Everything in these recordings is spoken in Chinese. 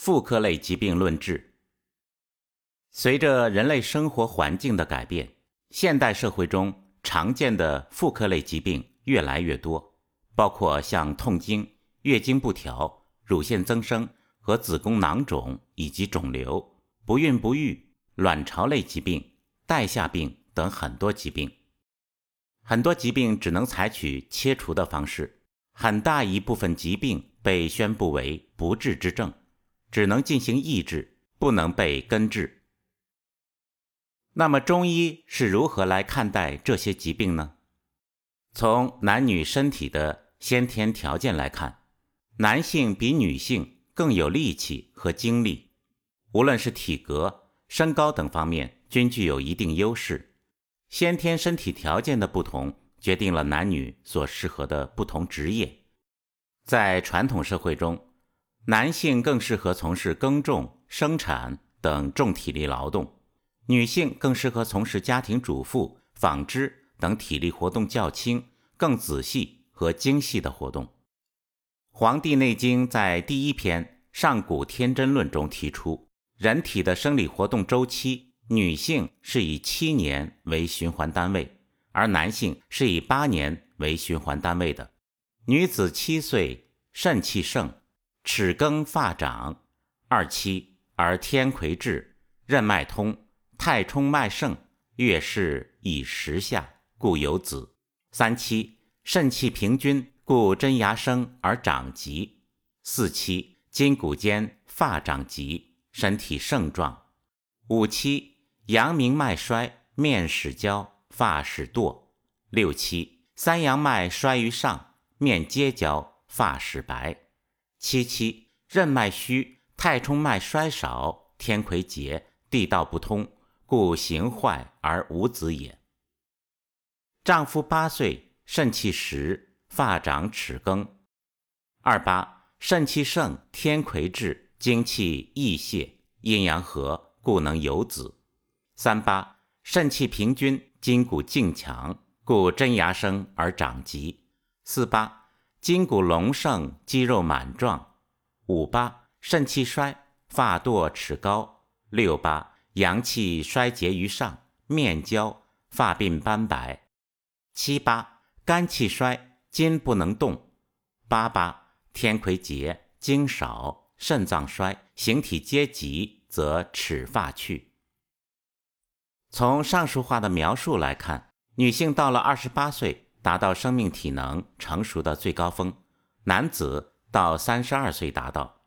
妇科类疾病论治。随着人类生活环境的改变，现代社会中常见的妇科类疾病越来越多，包括像痛经、月经不调、乳腺增生和子宫囊肿以及肿瘤、不孕不育、卵巢类疾病、带下病等很多疾病。很多疾病只能采取切除的方式，很大一部分疾病被宣布为不治之症。只能进行抑制，不能被根治。那么中医是如何来看待这些疾病呢？从男女身体的先天条件来看，男性比女性更有力气和精力，无论是体格、身高等方面均具有一定优势。先天身体条件的不同，决定了男女所适合的不同职业。在传统社会中，男性更适合从事耕种、生产等重体力劳动，女性更适合从事家庭主妇、纺织等体力活动较轻、更仔细和精细的活动。《黄帝内经》在第一篇《上古天真论》中提出，人体的生理活动周期，女性是以七年为循环单位，而男性是以八年为循环单位的。女子七岁，肾气盛。齿更发长，二七而天癸至，任脉通，太冲脉盛，月事以时下，故有子。三七肾气平均，故真牙生而长疾。四七筋骨间发长疾，身体盛壮。五七阳明脉衰，面始焦，发始堕。六七三阳脉衰于上，面皆焦，发始白。七七任脉虚，太冲脉衰少，天癸竭，地道不通，故形坏而无子也。丈夫八岁，肾气实，发长齿更。二八肾气盛，天癸至，精气溢泄，阴阳和，故能有子。三八肾气平均，筋骨劲强，故真牙生而长疾。四八。筋骨隆盛，肌肉满壮。五八肾气衰，发堕齿高。六八阳气衰竭于上，面焦，发鬓斑白。七八肝气衰，筋不能动。八八天癸竭，精少，肾脏衰，形体皆急，则齿发去。从上述话的描述来看，女性到了二十八岁。达到生命体能成熟的最高峰，男子到三十二岁达到。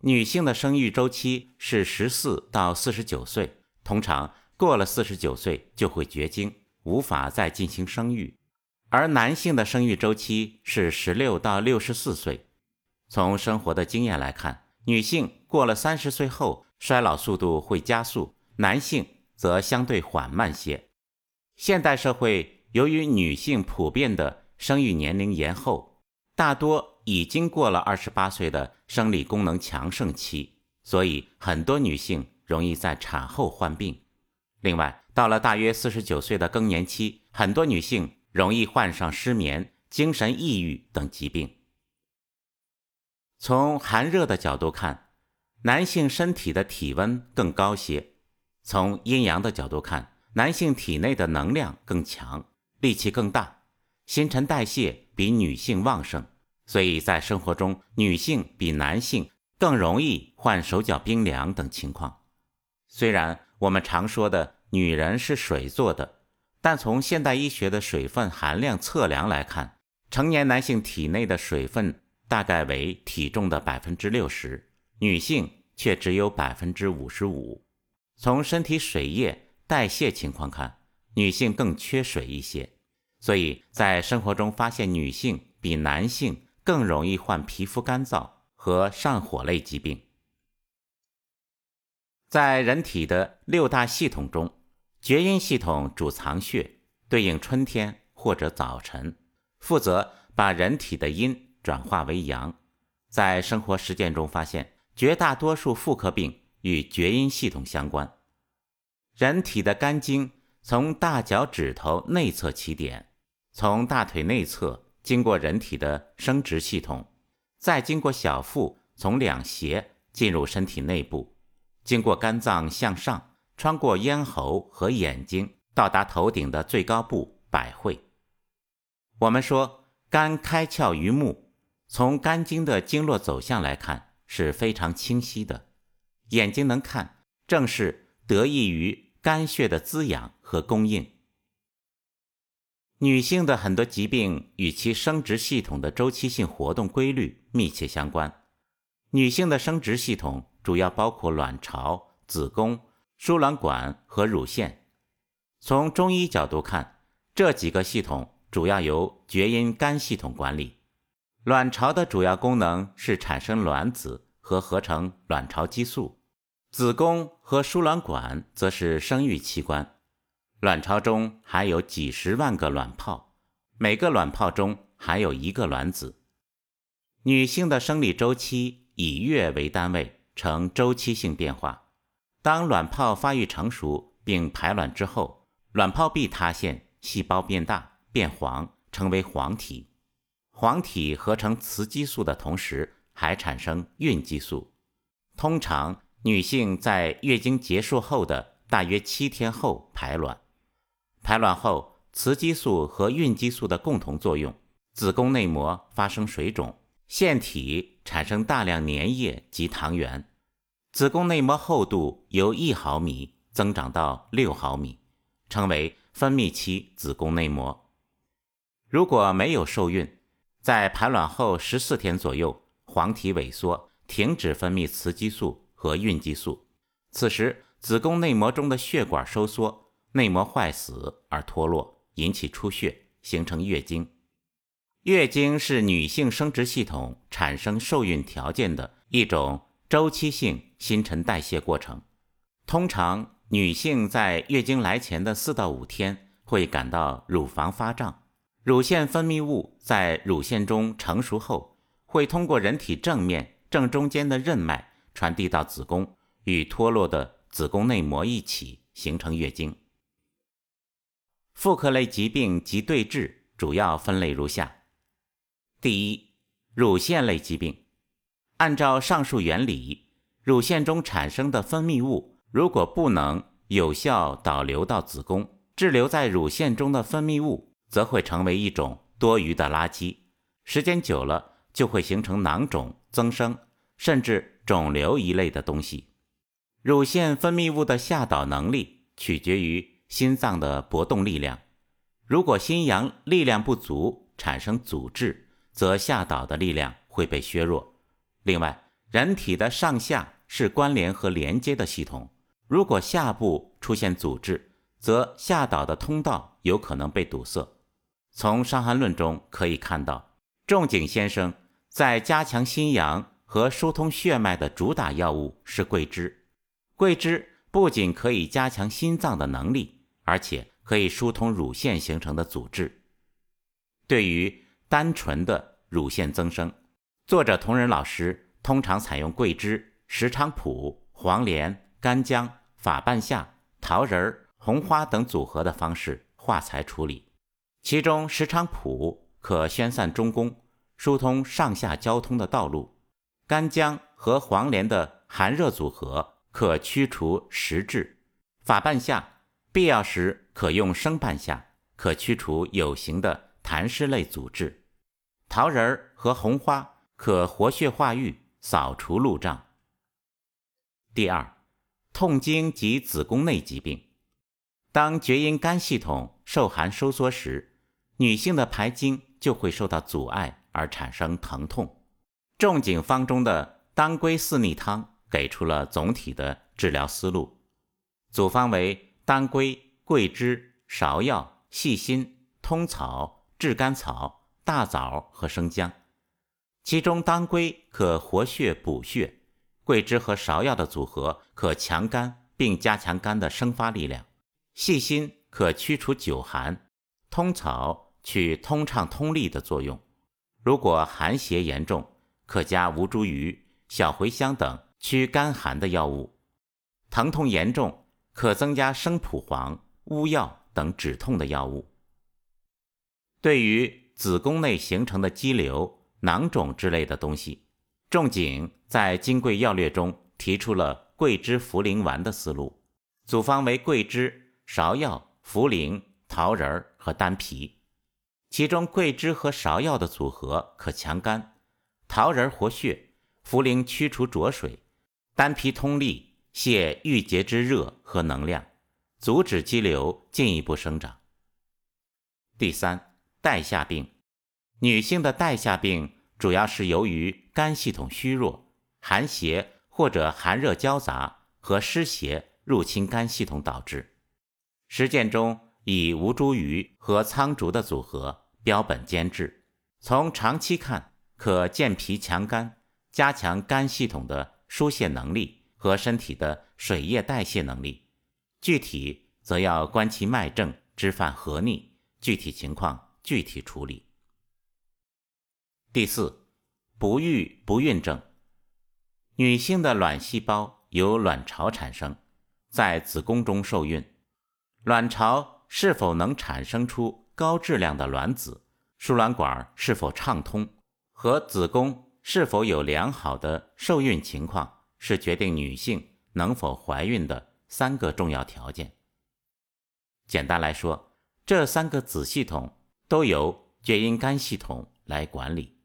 女性的生育周期是十四到四十九岁，通常过了四十九岁就会绝经，无法再进行生育。而男性的生育周期是十六到六十四岁。从生活的经验来看，女性过了三十岁后，衰老速度会加速，男性则相对缓慢些。现代社会。由于女性普遍的生育年龄延后，大多已经过了二十八岁的生理功能强盛期，所以很多女性容易在产后患病。另外，到了大约四十九岁的更年期，很多女性容易患上失眠、精神抑郁等疾病。从寒热的角度看，男性身体的体温更高些；从阴阳的角度看，男性体内的能量更强。力气更大，新陈代谢比女性旺盛，所以在生活中，女性比男性更容易患手脚冰凉等情况。虽然我们常说的女人是水做的，但从现代医学的水分含量测量来看，成年男性体内的水分大概为体重的百分之六十，女性却只有百分之五十五。从身体水液代谢情况看，女性更缺水一些。所以在生活中发现，女性比男性更容易患皮肤干燥和上火类疾病。在人体的六大系统中，厥阴系统主藏血，对应春天或者早晨，负责把人体的阴转化为阳。在生活实践中发现，绝大多数妇科病与厥阴系统相关。人体的肝经从大脚趾头内侧起点。从大腿内侧经过人体的生殖系统，再经过小腹，从两胁进入身体内部，经过肝脏向上，穿过咽喉和眼睛，到达头顶的最高部百会。我们说肝开窍于目，从肝经的经络走向来看是非常清晰的。眼睛能看，正是得益于肝血的滋养和供应。女性的很多疾病与其生殖系统的周期性活动规律密切相关。女性的生殖系统主要包括卵巢、子宫、输卵管和乳腺。从中医角度看，这几个系统主要由厥阴肝系统管理。卵巢的主要功能是产生卵子和合成卵巢激素，子宫和输卵管则是生育器官。卵巢中含有几十万个卵泡，每个卵泡中含有一个卵子。女性的生理周期。以月为单位，呈周期性变化。当卵泡发育成熟并排卵之后，卵泡壁塌陷，细胞变大变黄，成为黄体。黄体合成雌激素的同时，还产生孕激素。通常，女性在月经结束后的大约七天后排卵。排卵后，雌激素和孕激素的共同作用，子宫内膜发生水肿。腺体产生大量粘液及糖原，子宫内膜厚度由一毫米增长到六毫米，称为分泌期子宫内膜。如果没有受孕，在排卵后十四天左右，黄体萎缩，停止分泌雌激素和孕激素，此时子宫内膜中的血管收缩，内膜坏死而脱落，引起出血，形成月经。月经是女性生殖系统产生受孕条件的一种周期性新陈代谢过程。通常，女性在月经来前的四到五天会感到乳房发胀，乳腺分泌物在乳腺中成熟后，会通过人体正面正中间的任脉传递到子宫，与脱落的子宫内膜一起形成月经。妇科类疾病及对治主要分类如下。第一，乳腺类疾病，按照上述原理，乳腺中产生的分泌物如果不能有效导流到子宫，滞留在乳腺中的分泌物则会成为一种多余的垃圾，时间久了就会形成囊肿增生，甚至肿瘤一类的东西。乳腺分泌物的下导能力取决于心脏的搏动力量，如果心阳力量不足，产生阻滞。则下导的力量会被削弱。另外，人体的上下是关联和连接的系统，如果下部出现阻滞，则下导的通道有可能被堵塞。从《伤寒论》中可以看到，仲景先生在加强心阳和疏通血脉的主打药物是桂枝。桂枝不仅可以加强心脏的能力，而且可以疏通乳腺形成的阻滞。对于单纯的乳腺增生，作者同仁老师通常采用桂枝、石菖蒲、黄连、干姜、法半夏、桃仁、红花等组合的方式化裁处理。其中，石菖蒲可宣散中宫，疏通上下交通的道路；干姜和黄连的寒热组合可驱除实滞；法半夏必要时可用生半夏，可驱除有形的痰湿类阻滞。桃仁和红花可活血化瘀、扫除路障。第二，痛经及子宫内疾病。当厥阴肝系统受寒收缩时，女性的排经就会受到阻碍而产生疼痛。仲景方中的当归四逆汤给出了总体的治疗思路，组方为当归、桂枝、芍药、细辛、通草、炙甘草。大枣和生姜，其中当归可活血补血，桂枝和芍药的组合可强肝并加强肝的生发力量，细心可驱除久寒，通草取通畅通利的作用。如果寒邪严重，可加吴茱萸、小茴香等驱肝寒的药物；疼痛严重，可增加生蒲黄、乌药等止痛的药物。对于子宫内形成的肌瘤、囊肿之类的东西，仲景在《金匮要略》中提出了桂枝茯苓丸的思路，组方为桂枝、芍药、茯苓、桃仁和丹皮。其中桂枝和芍药的组合可强肝，桃仁活血，茯苓驱除浊水，丹皮通利，泄郁结之热和能量，阻止肌瘤进一步生长。第三，带下病，女性的带下病主要是由于肝系统虚弱、寒邪或者寒热交杂和湿邪入侵肝系统导致。实践中以吴茱萸和苍术的组合标本兼治，从长期看可健脾强肝，加强肝系统的疏泄能力和身体的水液代谢能力。具体则要观其脉证，之犯何逆。具体情况具体处理。第四，不育不孕症。女性的卵细胞由卵巢产生，在子宫中受孕。卵巢是否能产生出高质量的卵子，输卵管是否畅通，和子宫是否有良好的受孕情况，是决定女性能否怀孕的三个重要条件。简单来说。这三个子系统都由厥阴肝系统来管理。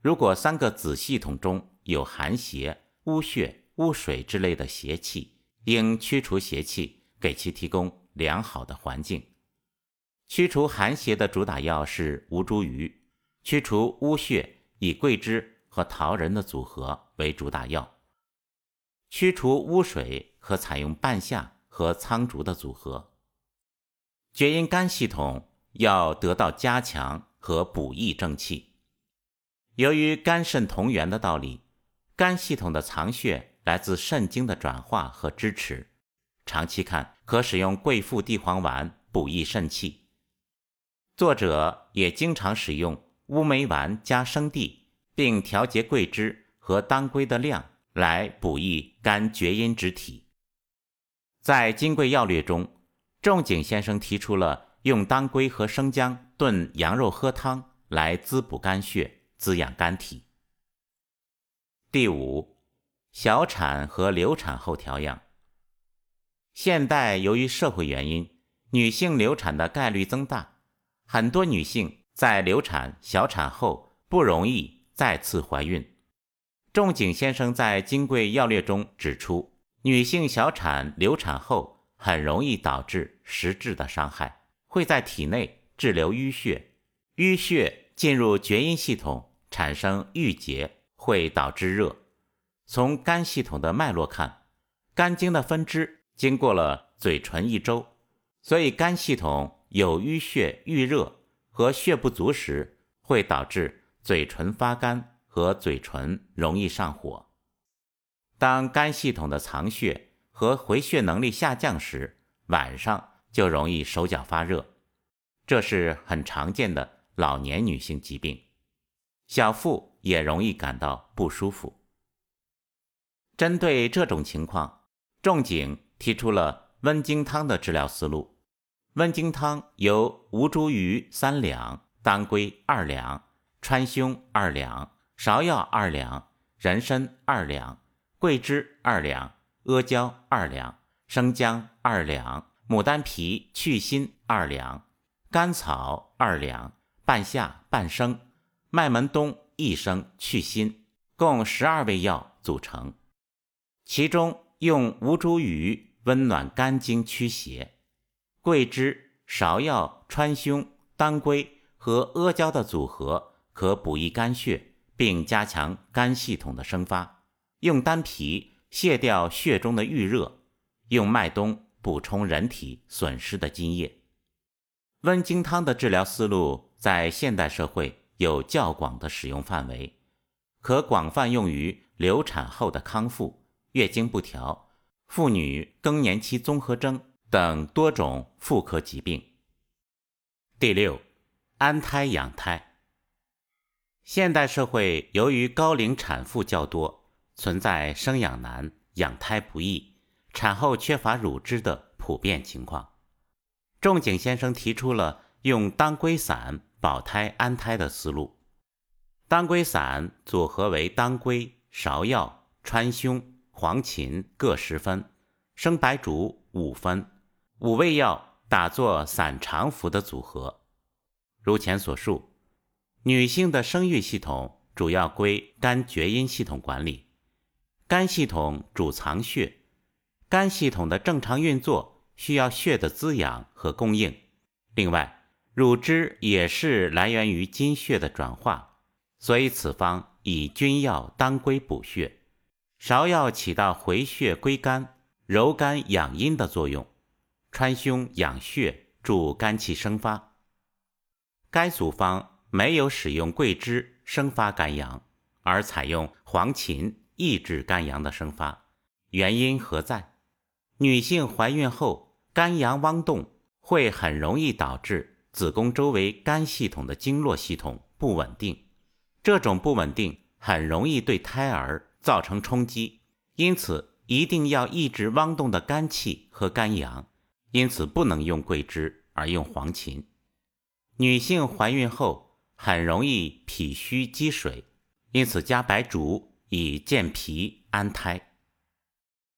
如果三个子系统中有寒邪、污血、污水之类的邪气，应驱除邪气，给其提供良好的环境。驱除寒邪的主打药是吴茱萸，驱除污血以桂枝和桃仁的组合为主打药，驱除污水可采用半夏和苍术的组合。厥阴肝系统要得到加强和补益正气。由于肝肾同源的道理，肝系统的藏血来自肾精的转化和支持。长期看，可使用桂附地黄丸补益肾气。作者也经常使用乌梅丸加生地，并调节桂枝和当归的量来补益肝厥阴之体。在《金匮要略》中。仲景先生提出了用当归和生姜炖羊肉喝汤来滋补肝血、滋养肝体。第五，小产和流产后调养。现代由于社会原因，女性流产的概率增大，很多女性在流产、小产后不容易再次怀孕。仲景先生在《金匮要略》中指出，女性小产、流产后。很容易导致实质的伤害，会在体内滞留淤血，淤血进入厥阴系统，产生郁结，会导致热。从肝系统的脉络看，肝经的分支经过了嘴唇一周，所以肝系统有淤血、郁热和血不足时，会导致嘴唇发干和嘴唇容易上火。当肝系统的藏血。和回血能力下降时，晚上就容易手脚发热，这是很常见的老年女性疾病。小腹也容易感到不舒服。针对这种情况，仲景提出了温经汤的治疗思路。温经汤由吴茱萸三两、当归二两、川芎二两、芍药二两、人参二两、桂枝二两。阿胶二两，生姜二两，牡丹皮去心二两，甘草二两，半夏半升，麦门冬一升去心，共十二味药组成。其中用吴茱萸温暖肝经驱邪，桂枝、芍药、川芎、当归和阿胶的组合可补益肝血，并加强肝系统的生发。用丹皮。卸掉血中的郁热，用麦冬补充人体损失的津液。温经汤的治疗思路在现代社会有较广的使用范围，可广泛用于流产后的康复、月经不调、妇女更年期综合征等多种妇科疾病。第六，安胎养胎。现代社会由于高龄产妇较多。存在生养难、养胎不易、产后缺乏乳汁的普遍情况。仲景先生提出了用当归散保胎安胎的思路。当归散组合为当归、芍药、川芎、黄芩各十分，生白术五分，五味药打作散常服的组合。如前所述，女性的生育系统主要归肝厥阴系统管理，肝系统主藏血，肝系统的正常运作需要血的滋养和供应。另外，乳汁也是来源于精血的转化，所以此方以君药当归补血，芍药起到回血归肝、柔肝养阴的作用，川芎养血助肝气生发。该组方没有使用桂枝生发肝阳，而采用黄芩抑制肝阳的生发，原因何在？女性怀孕后肝阳汪动，会很容易导致。子宫周围肝系统的经络系统不稳定，这种不稳定很容易对胎儿造成冲击，因此一定要抑制汪动的肝气和肝阳，因此不能用桂枝，而用黄芩。女性怀孕后很容易脾虚积水，因此加白术以健脾安胎。